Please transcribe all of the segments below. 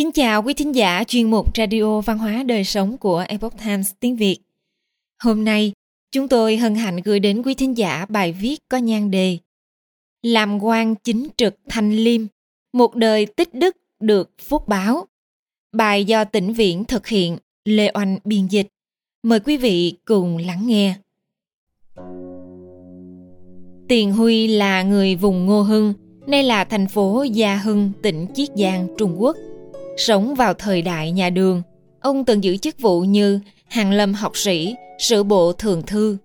Kính chào quý thính giả chuyên mục Radio Văn hóa Đời Sống của Epoch Times tiếng Việt. Hôm nay, chúng tôi hân hạnh gửi đến quý thính giả bài viết có nhan đề Làm quan chính trực thanh liêm, một đời tích đức được phúc báo. Bài do tỉnh Viễn thực hiện, Lê Oanh biên dịch. Mời quý vị cùng lắng nghe. Tiền Huy là người vùng Ngô Hưng, nay là thành phố Gia Hưng, tỉnh Chiết Giang, Trung Quốc. Sống vào thời đại nhà Đường, ông từng giữ chức vụ như Hàng Lâm học sĩ, sử bộ thường thư.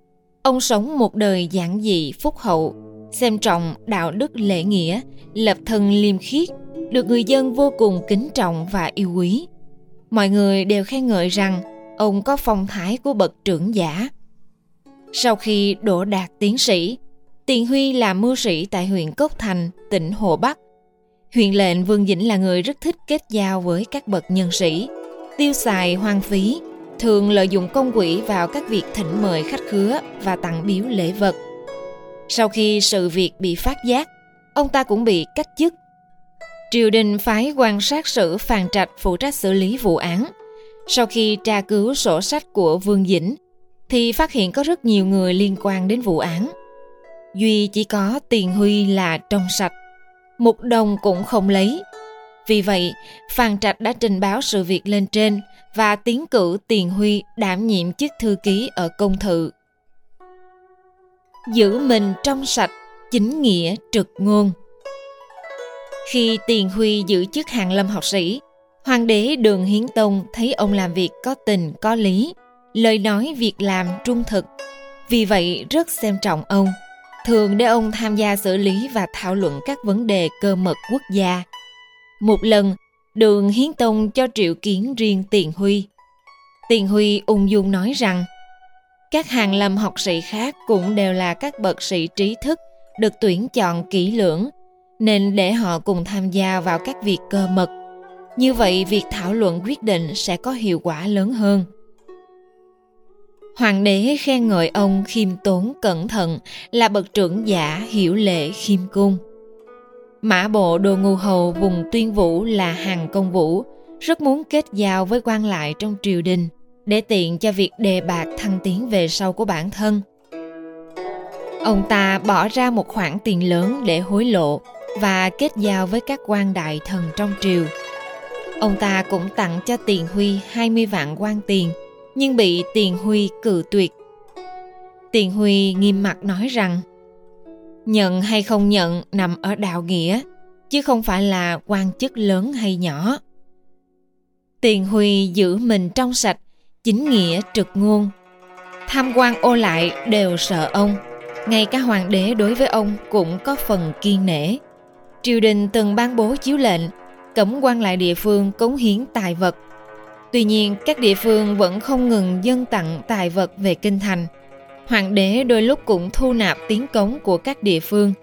Ông sống một đời giản dị phúc hậu, xem trọng đạo đức lễ nghĩa, lập thân liêm khiết, được người dân vô cùng kính trọng và yêu quý. Mọi người đều khen ngợi rằng ông có phong thái của bậc trưởng giả. Sau khi đỗ đạt tiến sĩ, Tiền Huy là mưu sĩ tại huyện Cốc Thành, tỉnh Hồ Bắc. Huyện lệnh Vương Dĩnh là người rất thích kết giao với các bậc nhân sĩ, tiêu xài hoang phí, thường lợi dụng công quỹ vào các việc thỉnh mời khách khứa và tặng biếu lễ vật. Sau khi sự việc bị phát giác, ông ta cũng bị cách chức. Triều đình phái quan sát sử Phàn Trạch phụ trách xử lý vụ án. Sau khi tra cứu sổ sách của Vương Dĩnh, thì phát hiện có rất nhiều người liên quan đến vụ án – duy chỉ có tiền huy là trong sạch một đồng cũng không lấy. Vì vậy, phan trạch đã trình báo sự việc lên trên và tiến cử tiền huy đảm nhiệm chức thư ký ở công thự. Giữ mình trong sạch, chính nghĩa trực ngôn. Khi tiền huy giữ chức hàng lâm học sĩ, hoàng đế đường hiến tông thấy ông làm việc có tình, có lý, lời nói việc làm trung thực. Vì vậy rất xem trọng ông thường để ông tham gia xử lý và thảo luận các vấn đề cơ mật quốc gia. Một lần, Đường Hiến Tông cho triệu kiến riêng Tiền Huy. Tiền Huy ung dung nói rằng, các hàng lâm học sĩ khác cũng đều là các bậc sĩ trí thức được tuyển chọn kỹ lưỡng, nên để họ cùng tham gia vào các việc cơ mật. Như vậy, việc thảo luận quyết định sẽ có hiệu quả lớn hơn. Hoàng đế khen ngợi ông khiêm tốn cẩn thận là bậc trưởng giả hiểu lệ khiêm cung. Mã bộ đồ ngu hầu vùng tuyên vũ là hàng công vũ, rất muốn kết giao với quan lại trong triều đình để tiện cho việc đề bạc thăng tiến về sau của bản thân. Ông ta bỏ ra một khoản tiền lớn để hối lộ và kết giao với các quan đại thần trong triều. Ông ta cũng tặng cho Tiền Huy 20 vạn quan tiền – nhưng bị Tiền Huy cự tuyệt. Tiền Huy nghiêm mặt nói rằng nhận hay không nhận nằm ở đạo nghĩa, chứ không phải là quan chức lớn hay nhỏ. Tiền Huy giữ mình trong sạch, chính nghĩa trực ngôn. Tham quan ô lại đều sợ ông, ngay cả hoàng đế đối với ông cũng có phần kiên nể. Triều đình từng ban bố chiếu lệnh, cấm quan lại địa phương cống hiến tài vật Tuy nhiên, các địa phương vẫn không ngừng dân tặng tài vật về kinh thành. Hoàng đế đôi lúc cũng thu nạp tiếng cống của các địa phương.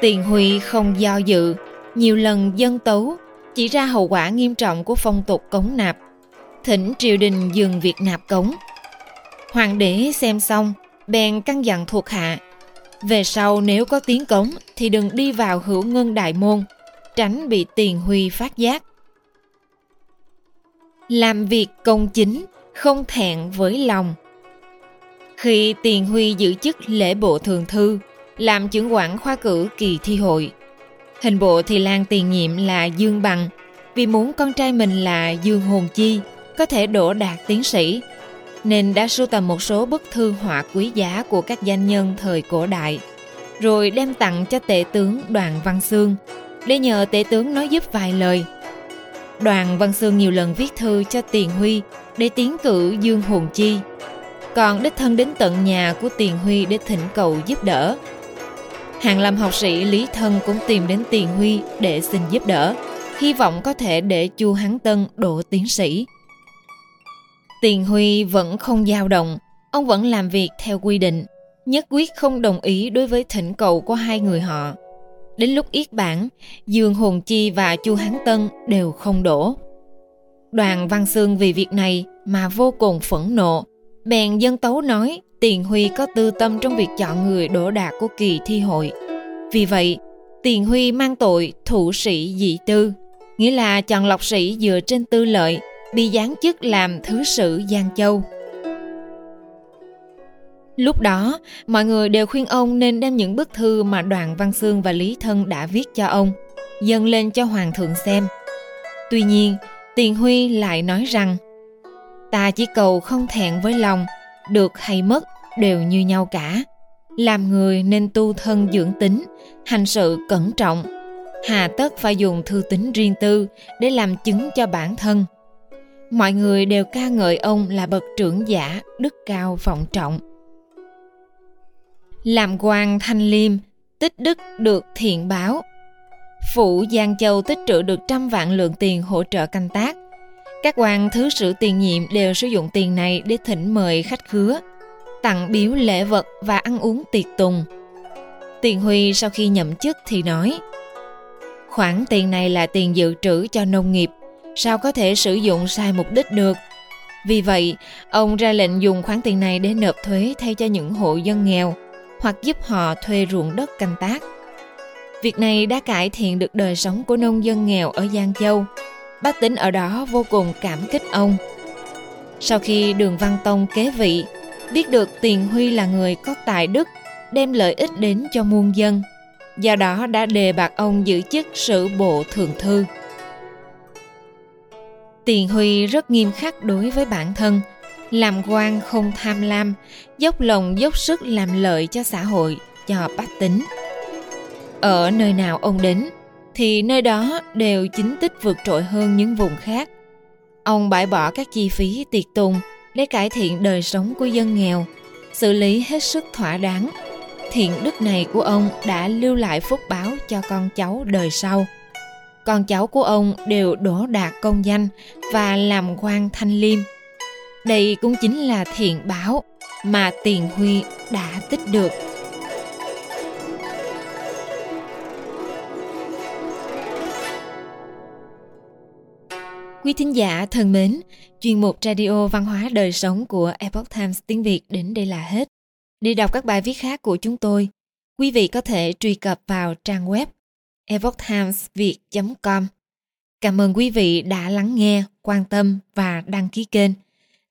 Tiền Huy không do dự, nhiều lần dân tấu, chỉ ra hậu quả nghiêm trọng của phong tục cống nạp. Thỉnh triều đình dừng việc nạp cống. Hoàng đế xem xong, bèn căn dặn thuộc hạ. Về sau nếu có tiếng cống thì đừng đi vào hữu ngân đại môn, tránh bị tiền huy phát giác làm việc công chính, không thẹn với lòng. Khi tiền huy giữ chức lễ bộ thường thư, làm trưởng quản khoa cử kỳ thi hội, hình bộ thì lan tiền nhiệm là dương bằng, vì muốn con trai mình là dương hồn chi có thể đỗ đạt tiến sĩ, nên đã sưu tầm một số bức thư họa quý giá của các danh nhân thời cổ đại, rồi đem tặng cho tể tướng đoàn văn xương, để nhờ tể tướng nói giúp vài lời. Đoàn Văn Sương nhiều lần viết thư cho Tiền Huy để tiến cử Dương Hồn Chi, còn đích thân đến tận nhà của Tiền Huy để thỉnh cầu giúp đỡ. Hàng lâm học sĩ Lý Thân cũng tìm đến Tiền Huy để xin giúp đỡ, hy vọng có thể để Chu Hán Tân đổ tiến sĩ. Tiền Huy vẫn không dao động, ông vẫn làm việc theo quy định, nhất quyết không đồng ý đối với thỉnh cầu của hai người họ. Đến lúc yết bản, Dương Hồn Chi và Chu Hán Tân đều không đổ. Đoàn Văn Sương vì việc này mà vô cùng phẫn nộ. Bèn dân tấu nói Tiền Huy có tư tâm trong việc chọn người đổ đạt của kỳ thi hội. Vì vậy, Tiền Huy mang tội thủ sĩ dị tư, nghĩa là chọn lọc sĩ dựa trên tư lợi, bị giáng chức làm thứ sử Giang Châu. Lúc đó, mọi người đều khuyên ông nên đem những bức thư mà Đoàn Văn Xương và Lý Thân đã viết cho ông, dâng lên cho Hoàng thượng xem. Tuy nhiên, Tiền Huy lại nói rằng Ta chỉ cầu không thẹn với lòng, được hay mất đều như nhau cả. Làm người nên tu thân dưỡng tính, hành sự cẩn trọng. Hà tất phải dùng thư tín riêng tư để làm chứng cho bản thân. Mọi người đều ca ngợi ông là bậc trưởng giả, đức cao vọng trọng. Làm quan thanh liêm, tích đức được thiện báo. Phụ Giang Châu tích trữ được trăm vạn lượng tiền hỗ trợ canh tác. Các quan thứ sử tiền nhiệm đều sử dụng tiền này để thỉnh mời khách khứa, tặng biếu lễ vật và ăn uống tiệc tùng. Tiền Huy sau khi nhậm chức thì nói Khoản tiền này là tiền dự trữ cho nông nghiệp, sao có thể sử dụng sai mục đích được? Vì vậy, ông ra lệnh dùng khoản tiền này để nộp thuế thay cho những hộ dân nghèo hoặc giúp họ thuê ruộng đất canh tác. Việc này đã cải thiện được đời sống của nông dân nghèo ở Giang Châu. Bác tính ở đó vô cùng cảm kích ông. Sau khi Đường Văn Tông kế vị, biết được Tiền Huy là người có tài đức, đem lợi ích đến cho muôn dân, do đó đã đề bạt ông giữ chức sử bộ thượng thư. Tiền Huy rất nghiêm khắc đối với bản thân, làm quan không tham lam, dốc lòng dốc sức làm lợi cho xã hội, cho bách tính. Ở nơi nào ông đến, thì nơi đó đều chính tích vượt trội hơn những vùng khác. Ông bãi bỏ các chi phí tiệc tùng để cải thiện đời sống của dân nghèo, xử lý hết sức thỏa đáng. Thiện đức này của ông đã lưu lại phúc báo cho con cháu đời sau. Con cháu của ông đều đổ đạt công danh và làm quan thanh liêm. Đây cũng chính là thiện báo mà Tiền Huy đã tích được. Quý thính giả thân mến, chuyên mục Radio Văn hóa Đời Sống của Epoch Times tiếng Việt đến đây là hết. Để đọc các bài viết khác của chúng tôi, quý vị có thể truy cập vào trang web epochtimesviet.com. Cảm ơn quý vị đã lắng nghe, quan tâm và đăng ký kênh.